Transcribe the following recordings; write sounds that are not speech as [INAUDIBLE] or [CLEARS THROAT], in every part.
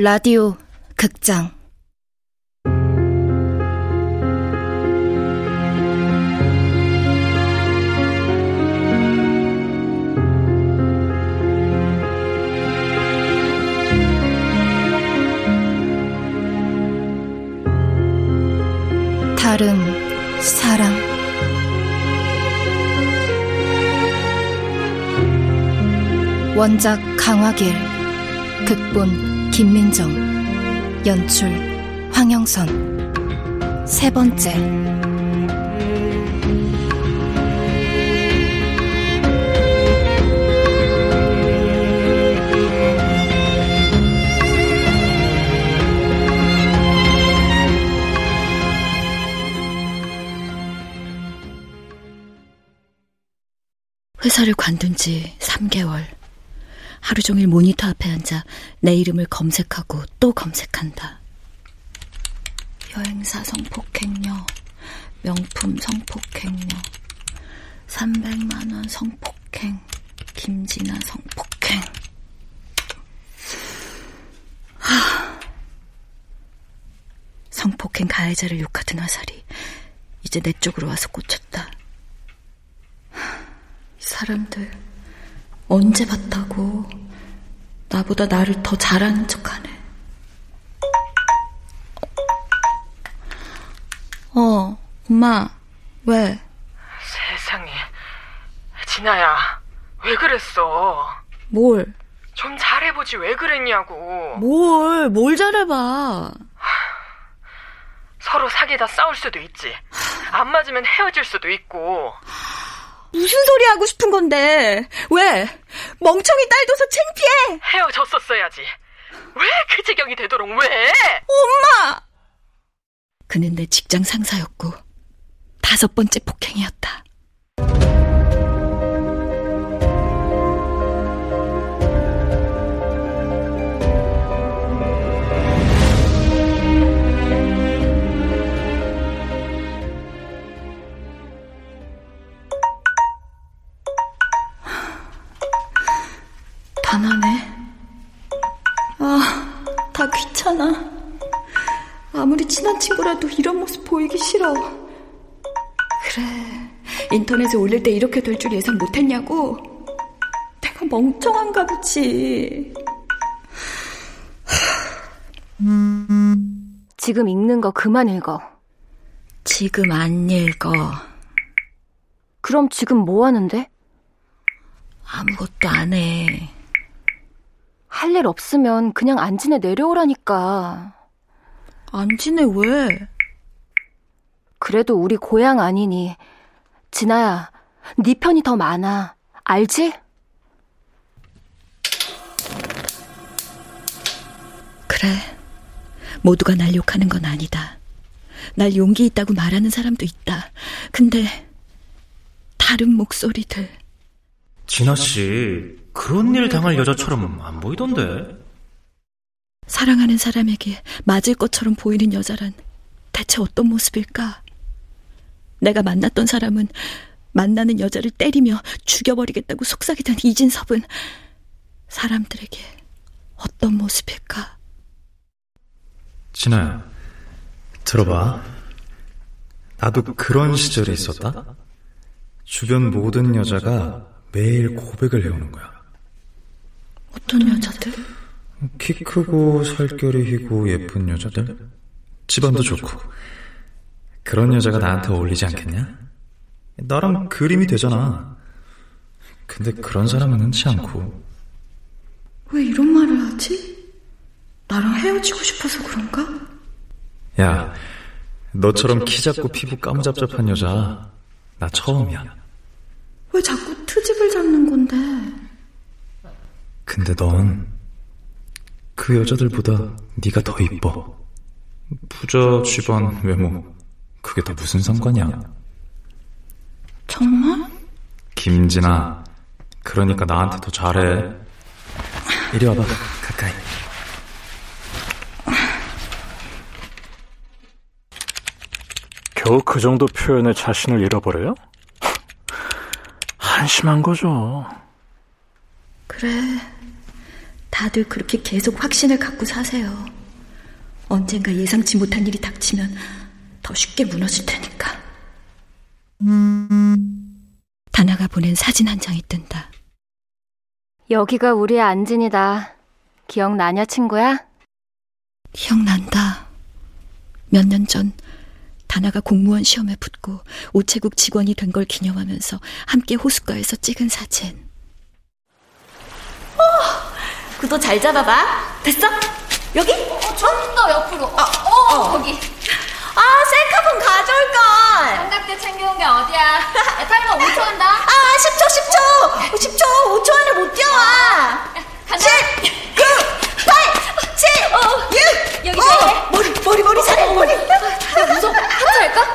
라디오 극장. 다른 사랑 원작 강화길 극본 김민정 연출 황영선 세 번째 회사를 관둔 지 3개월. 하루 종일 모니터 앞에 앉아 내 이름을 검색하고 또 검색한다. 여행사 성폭행녀, 명품 성폭행녀, 300만원 성폭행, 김진아 성폭행. 하. 성폭행 가해자를 욕하던 화살이 이제 내 쪽으로 와서 꽂혔다. 사람들 언제 봤다고 나보다 나를 더 잘하는 척하네. 어, 엄마, 왜? 세상에. 진아야, 왜 그랬어? 뭘? 좀 잘해보지 왜 그랬냐고. 뭘, 뭘 잘해봐. 서로 사귀다 싸울 수도 있지. 안 맞으면 헤어질 수도 있고. 무슨 소리 하고 싶은 건데? 왜? 멍청이 딸 둬서 창피해! 헤어졌었어야지. 왜 그 지경이 되도록 왜? 엄마! 그는 내 직장 상사였고, 다섯 번째 폭행이었다. 친구라도 이런 모습 보이기 싫어. 그래, 인터넷에 올릴 때 이렇게 될 줄 예상 못했냐고? 내가 멍청한가 보지. 지금 읽는 거 그만 읽어. 지금 안 읽어. 그럼 지금 뭐 하는데? 아무것도 안 해. 할 일 없으면 그냥 안진에 내려오라니까. 안진에 왜? 그래도 우리 고향 아니니. 진아야, 네 편이 더 많아. 알지? 그래. 모두가 날 욕하는 건 아니다. 날 용기 있다고 말하는 사람도 있다. 근데 다른 목소리들. 진아 씨, 그런 일 당할 여자처럼 안 보이던데. 사랑하는 사람에게 맞을 것처럼 보이는 여자란 대체 어떤 모습일까? 내가 만났던 사람은 만나는 여자를 때리며 죽여버리겠다고 속삭이던 이진섭은 사람들에게 어떤 모습일까? 진아야, 들어봐. 나도 그런 시절에 있었다. 주변 모든 여자가 매일 고백을 해오는 거야. 어떤 여자들? 키 크고 살결이 희고 예쁜 여자들? 집안도 좋고. 그런 여자가 나한테 어울리지 않겠냐? 나랑 그림이 되잖아. 근데 그런 사람은 흔치 않고. 왜 이런 말을 하지? 나랑 헤어지고 싶어서 그런가? 야, 너처럼 키 작고 피부 까무잡잡한 여자, 나 처음이야. 왜 자꾸 트집을 잡는 건데? 근데 넌 그 여자들보다 네가 더 이뻐. 부자, 집안, 외모, 그게 다 무슨 상관이야? 정말? 김진아, 그러니까 나한테 더 잘해. 이리 와봐, 가까이. 겨우 그 정도 표현에 자신을 잃어버려요? 한심한 거죠. 그래. 다들 그렇게 계속 확신을 갖고 사세요. 언젠가 예상치 못한 일이 닥치면 더 쉽게 무너질 테니까. 다나가 보낸 사진 한 장이 뜬다. 여기가 우리의 안진이다. 기억나냐, 친구야? 기억난다. 몇 년 전 다나가 공무원 시험에 붙고 우체국 직원이 된 걸 기념하면서 함께 호숫가에서 찍은 사진. 어, 구도 잘 잡아봐. 됐어? 여기? 어, 좀더 옆으로. 어, 어, 어, 거기. 아, 셀카폰 가져올걸. 삼각대 챙겨온 게 어디야? 타이머 5초 한다. [LAUGHS] 아, 10초, 10초. 10초, 5초 안에 못 뛰어와. 간다. 10, 9, 8, 7, 6. 여기 어, 세. 머리, 머리, 머리 잘해, 머리. 야, 무서워. 하트 할까?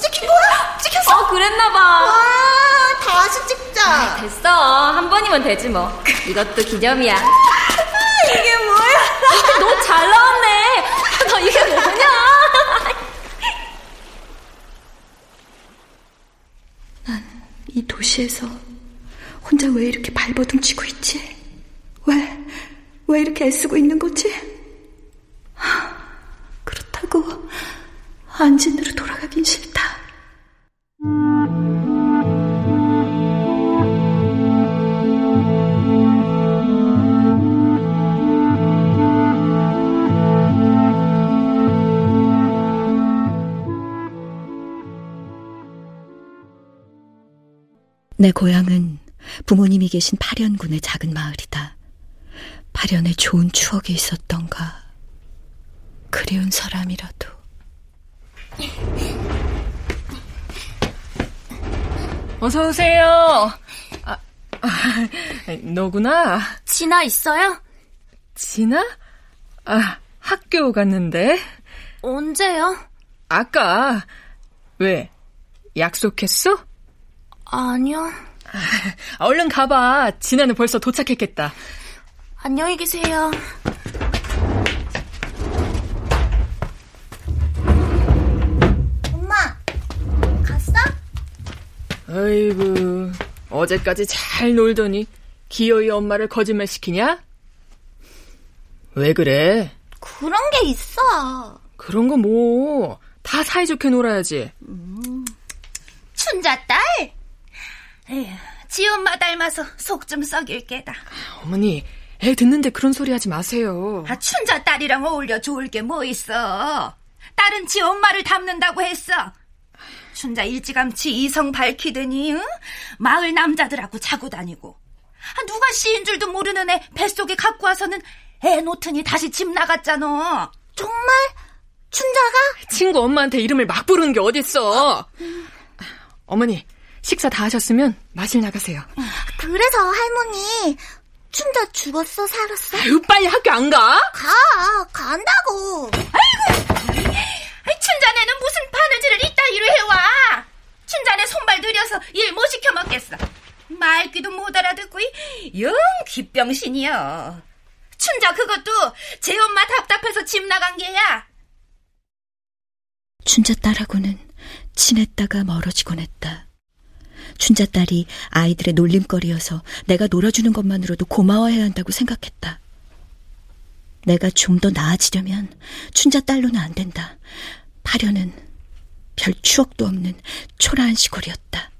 찍힌 거야? 찍혔어? 어, 그랬나봐. 아, 다시 찍자. 됐어. 한 번이면 되지 뭐. 이것도 기념이야. [LAUGHS] 이게 뭐야? 너 잘 나왔네. [LAUGHS] 너 이게 뭐냐? [LAUGHS] 이 도시에서 혼자 왜 이렇게 발버둥 치고 있지? 왜, 왜 이렇게 애쓰고 있는 거지? 하, 그렇다고 안진으로 내 고향은 부모님이 계신 파련군의 작은 마을이다. 파련에 좋은 추억이 있었던가. 그리운 사람이라도. 어서 오세요. 아, 아, 너구나. 진아 있어요? 진아? 아, 학교 갔는데. 언제요? 아까. 왜? 약속했어? 아니요. 아, 얼른 가봐. 진아는 벌써 도착했겠다. 안녕히 계세요. 엄마, 갔어? 아이고, 어제까지 잘 놀더니 기어이 엄마를 거짓말 시키냐? 왜 그래? 그런 게 있어. 그런 거 뭐, 다 사이좋게 놀아야지. 춘자 딸? 에휴, 지엄마 닮아서 속 좀 썩일 게다. 어머니, 애 듣는데 그런 소리 하지 마세요. 아, 춘자 딸이랑 어울려 좋을 게 뭐 있어. 딸은 지 엄마를 닮는다고 했어. 춘자 일찌감치 이성 밝히더니 응? 마을 남자들하고 자고 다니고 아, 누가 씨인 줄도 모르는 애 뱃속에 갖고 와서는 애 놓더니 다시 집 나갔잖아. 정말? 춘자가? 친구 엄마한테 이름을 막 부르는 게 어딨어. 어머니, 식사 다 하셨으면 마실 나가세요. 그래서 할머니, 춘자 죽었어, 살았어? 아유, 빨리 학교 안 가? 가, 간다고. 아이, 춘자네는 무슨 바느질을 이따위로 해와. 춘자네 손발 느려서 일 못 시켜 먹겠어. 말귀도 못 알아듣고 이, 영 귀병신이여. 춘자 그것도 제 엄마 답답해서 집 나간 게야. 춘자 딸하고는 친했다가 멀어지곤 했다. 춘자 딸이 아이들의 놀림거리여서 내가 놀아주는 것만으로도 고마워해야 한다고 생각했다. 내가 좀 더 나아지려면 춘자 딸로는 안 된다. 파려는 별 추억도 없는 초라한 시골이었다.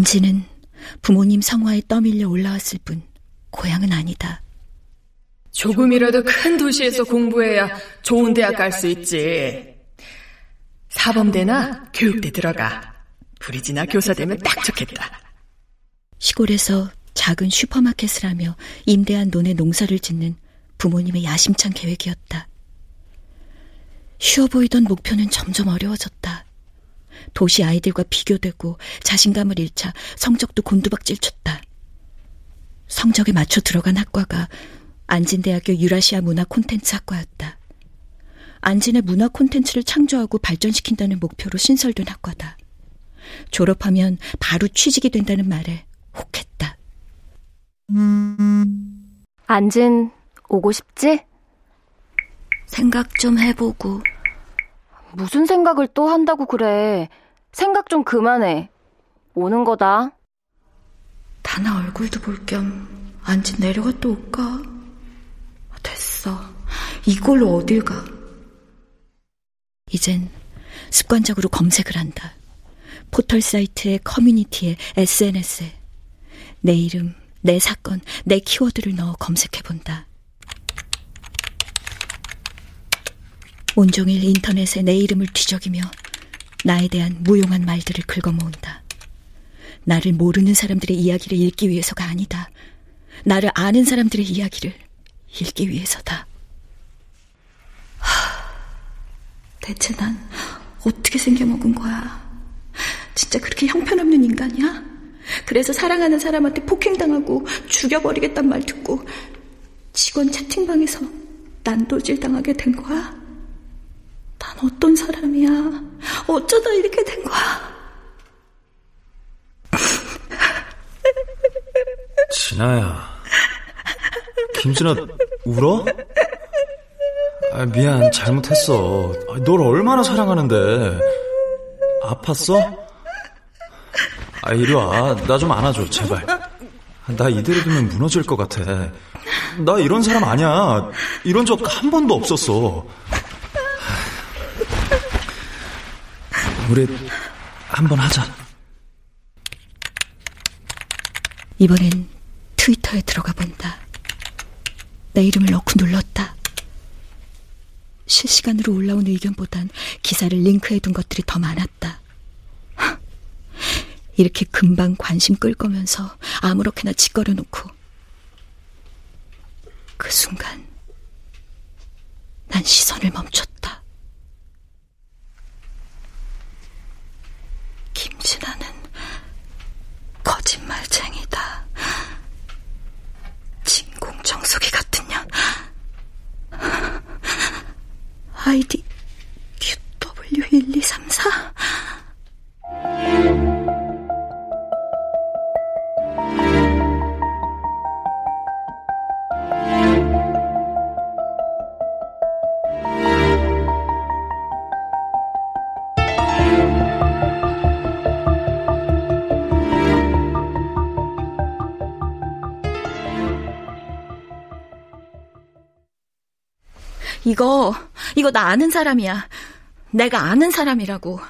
안지는 부모님 성화에 떠밀려 올라왔을 뿐 고향은 아니다. 조금이라도 큰 도시에서 공부해야 좋은 대학 갈 수 있지. 사범대나 교육대 들어가. 브리지나 교사 되면 딱 좋겠다. 시골에서 작은 슈퍼마켓을 하며 임대한 논에 농사를 짓는 부모님의 야심찬 계획이었다. 쉬워 보이던 목표는 점점 어려워졌다. 도시 아이들과 비교되고 자신감을 잃자 성적도 곤두박질 쳤다. 성적에 맞춰 들어간 학과가 안진대학교 유라시아 문화 콘텐츠 학과였다. 안진의 문화 콘텐츠를 창조하고 발전시킨다는 목표로 신설된 학과다. 졸업하면 바로 취직이 된다는 말에 혹했다. 안진 오고 싶지? 생각 좀 해보고. 무슨 생각을 또 한다고 그래. 생각 좀 그만해. 오는 거다. 다나 얼굴도 볼겸 안진 내려가 또 올까? 됐어. 이걸로 어딜 가? 이젠 습관적으로 검색을 한다. 포털 사이트에 커뮤니티에 SNS에 내 이름, 내 사건, 내 키워드를 넣어 검색해본다. 온종일 인터넷에 내 이름을 뒤적이며 나에 대한 무용한 말들을 긁어모은다. 나를 모르는 사람들의 이야기를 읽기 위해서가 아니다. 나를 아는 사람들의 이야기를 읽기 위해서다. 하, 대체 난 어떻게 생겨먹은 거야? 진짜 그렇게 형편없는 인간이야? 그래서 사랑하는 사람한테 폭행당하고 죽여버리겠단 말 듣고 직원 채팅방에서 난도질 당하게 된 거야? 난 어떤 사람이야? 어쩌다 이렇게 된 거야? 진아야. 김진아, 울어? 아, 미안, 잘못했어. 아, 널 얼마나 사랑하는데. 아팠어? 아, 이리 와. 나 좀 안아줘, 제발. 나 이대로 두면 무너질 것 같아. 나 이런 사람 아니야. 이런 적 한 번도 없었어. 우리 한번 하자. 이번엔 트위터에 들어가 본다. 내 이름을 넣고 눌렀다. 실시간으로 올라온 의견보단 기사를 링크해 둔 것들이 더 많았다. [LAUGHS] 이렇게 금방 관심 끌 거면서 아무렇게나 짓거려 놓고 그 순간 난 시선을 멈췄다. 김진아는 거짓말쟁이다. 진공청소기 같은 년. 아이디 이거, 이거 나 아는 사람이야. 내가 아는 사람이라고.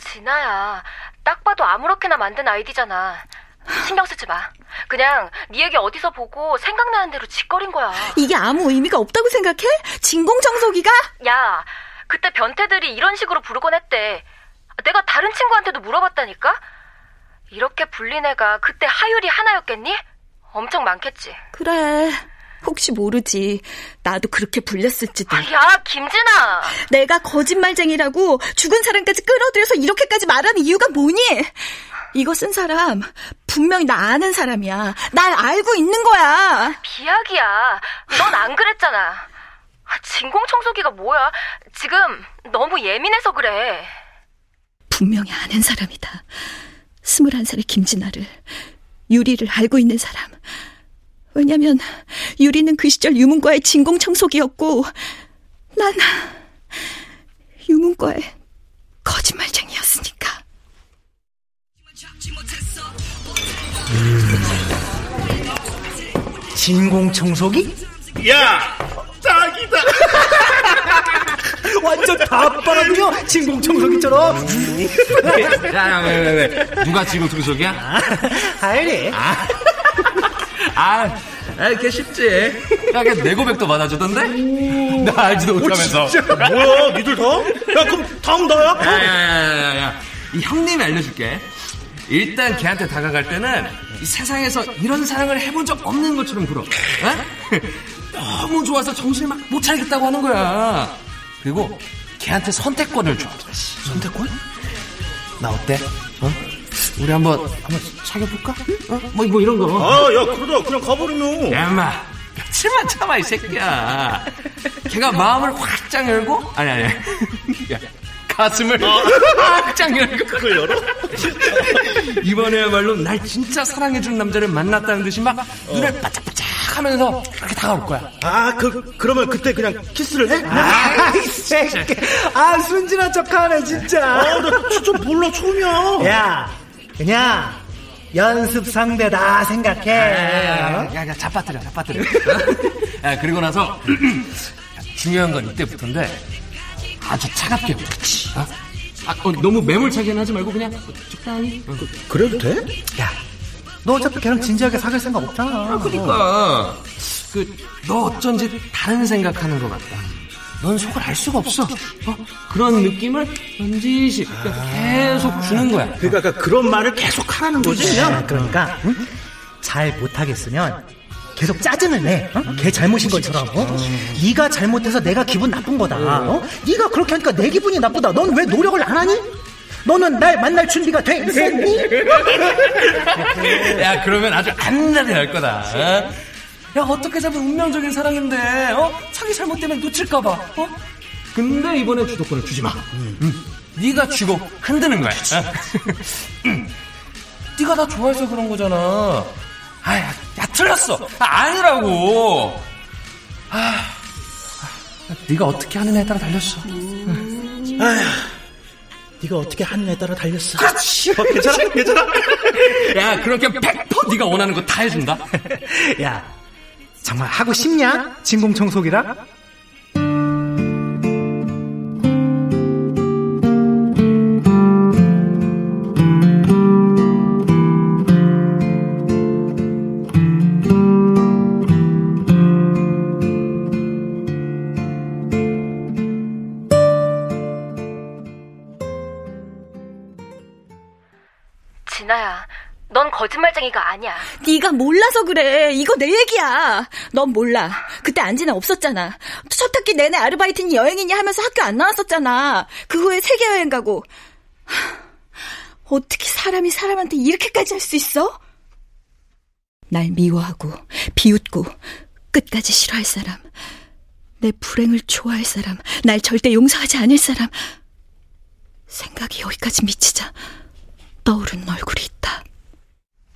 진아야, 딱 봐도 아무렇게나 만든 아이디잖아. 신경 쓰지 마. 그냥 네 얘기 어디서 보고 생각나는 대로 짓거린 거야. 이게 아무 의미가 없다고 생각해? 진공청소기가? 야, 그때 변태들이 이런 식으로 부르곤 했대. 내가 다른 친구한테도 물어봤다니까? 이렇게 불린 애가 그때 하율이 하나였겠니? 엄청 많겠지. 그래. 혹시 모르지. 나도 그렇게 불렸을지도. 야, 김진아! 내가 거짓말쟁이라고 죽은 사람까지 끌어들여서 이렇게까지 말하는 이유가 뭐니? 이거 쓴 사람 분명히 나 아는 사람이야. 날 알고 있는 거야. 비약이야. 넌 안 그랬잖아. 진공 청소기가 뭐야? 지금 너무 예민해서 그래. 분명히 아는 사람이다. 스물한 살의 김진아를 유리를 알고 있는 사람. 왜냐면 유리는 그 시절 유문과의 진공청소기였고 난 유문과의 거짓말쟁이였으니까. 진공청소기? 야, 딱이다. [LAUGHS] 완전 다빠라군요 진공청소기처럼. [LAUGHS] 야, 야, 왜, 왜, 왜. 누가 지금 청소기야? 하율이. 아, 아, 아, 걔 쉽지. 야, 걔 내 고백도 받아주던데? 나 알지도 못하면서. 뭐야, 니들 다? 야, 그럼 다음 나야? 야, 야, 야, 야, 야. 이 형님이 알려줄게. 일단 걔한테 다가갈 때는 이 세상에서 이런 사랑을 해본 적 없는 것처럼 굴어. 어? [LAUGHS] 너무 좋아서 정신을 막 못 차리겠다고 하는 거야. 그리고 걔한테 선택권을 줘. 선택권? 나 어때? 어? 우리 한번 한번 사귀어볼까? 어? 뭐, 뭐 이런 거. 아, 야, 그러다 그냥 가버리면. 야, 인마. 며칠만 참아 이 새끼야. 걔가 마음을 확장 열고 아니 아니. 야, 가슴을 확장 열고 그걸 열어? 이번에야말로 날 진짜 사랑해주는 남자를 만났다는 듯이 막 눈을 바짝바짝 하면서 그렇게 다가올 거야. 아, 그, 그러면 그때 그냥 키스를 해? 아, 이 새끼. 아, 순진한 척 하네, 진짜. 아, 나 진짜 몰라, 처음이야. 야, 그냥 연습 상대다 생각해. 야, 야, 야, 잡아뜨려, 잡아뜨려. [LAUGHS] 야, 그리고 나서 [CLEARS THROAT] 중요한 건 이때부터인데 아주 차갑게. 어? 아, 어, 너무 매몰차게는 하지 말고 그냥 적당히. 어. 그 래도 돼? 야, 너 어차피 걔랑 진지하게 사귈 생각 없잖아. 그러니까 그 너 어쩐지 다른 생각하는 것 같다. 넌 속을 알 수가 없어. 어? 그런 느낌을 넌지시 그러니까 계속 주는 거야. 그러니까, 그러니까 그런 말을 계속 하라는 거지, 야, 그냥. 그러니까 응? 잘 못하겠으면 계속 짜증을 내. 어? 걔 잘못인 것처럼. 어? 네가 잘못해서 내가 기분 나쁜 거다. 어? 네가 그렇게 하니까 내 기분이 나쁘다. 넌 왜 노력을 안 하니? 너는 날 만날 준비가 돼 있었니? [LAUGHS] 야, 그러면 아주 안나게 할 거다. 어? 야, 어떻게 잡은 운명적인 사랑인데, 어? 자기 잘못되면 놓칠까봐, 어? 근데 이번에 주도권을 주지 마. 음. 네가 쥐고 흔드는 거야. 어? 음. 네가 나 좋아해서 그런 거잖아. 아, 야, 야 틀렸어. 아, 아니라고. 아, 아, 네가 어떻게 하느냐에 따라 달렸어. 네가 어떻게 하느냐에 따라 달렸어. 그렇지. 어, 괜찮아? 괜찮아? [LAUGHS] 야, 그렇게 100% 네가 원하는 거 다 해준다. [LAUGHS] 야, 정말 하고 싶냐? 진공청소기라? 몰라서 그래. 이거 내 얘기야. 넌 몰라. 그때 안지는 없었잖아. 첫 학기 내내 아르바이트니 여행이니 하면서 학교 안 나왔었잖아. 그 후에 세계 여행 가고. 하, 어떻게 사람이 사람한테 이렇게까지 할 수 있어? 날 미워하고 비웃고 끝까지 싫어할 사람. 내 불행을 좋아할 사람. 날 절대 용서하지 않을 사람. 생각이 여기까지 미치자 떠오르는 얼굴이 있다.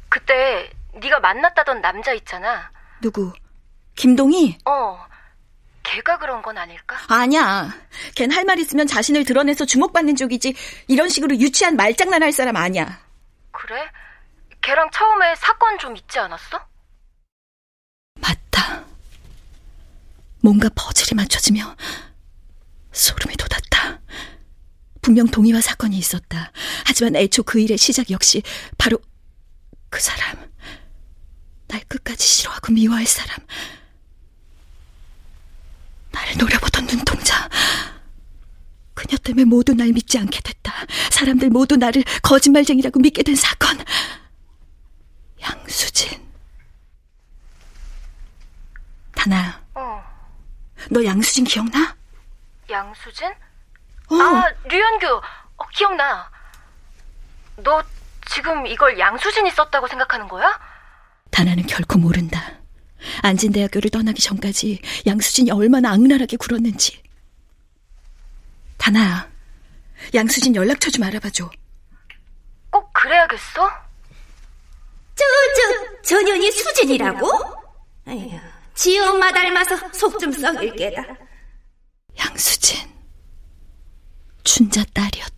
그때 네가 만났다던 남자 있잖아. 누구? 김동희? 어, 걔가 그런 건 아닐까? 아니야. 걘 할 말 있으면 자신을 드러내서 주목받는 쪽이지 이런 식으로 유치한 말장난 할 사람 아니야. 그래? 걔랑 처음에 사건 좀 있지 않았어? 맞다. 뭔가 퍼즐이 맞춰지며 소름이 돋았다. 분명 동의와 사건이 있었다. 하지만 애초 그 일의 시작 역시 바로 그 사람. 날 끝까지 싫어하고 미워할 사람. 나를 노려보던 눈동자. 그녀 때문에 모두 날 믿지 않게 됐다. 사람들 모두 나를 거짓말쟁이라고 믿게 된 사건. 양수진. 다나야, 어, 너 양수진 기억나? 양수진? 어. 아, 류현규. 어, 기억나. 너 지금 이걸 양수진이 썼다고 생각하는 거야? 다나는 결코 모른다. 안진대학교를 떠나기 전까지 양수진이 얼마나 악랄하게 굴었는지. 다나야, 양수진 연락처 좀 알아봐줘. 꼭 그래야겠어? 저, 저, 저 년이 수진이라고? 지 엄마 닮아서 속 좀 썩일 게다. 양수진, 춘자 딸이었다.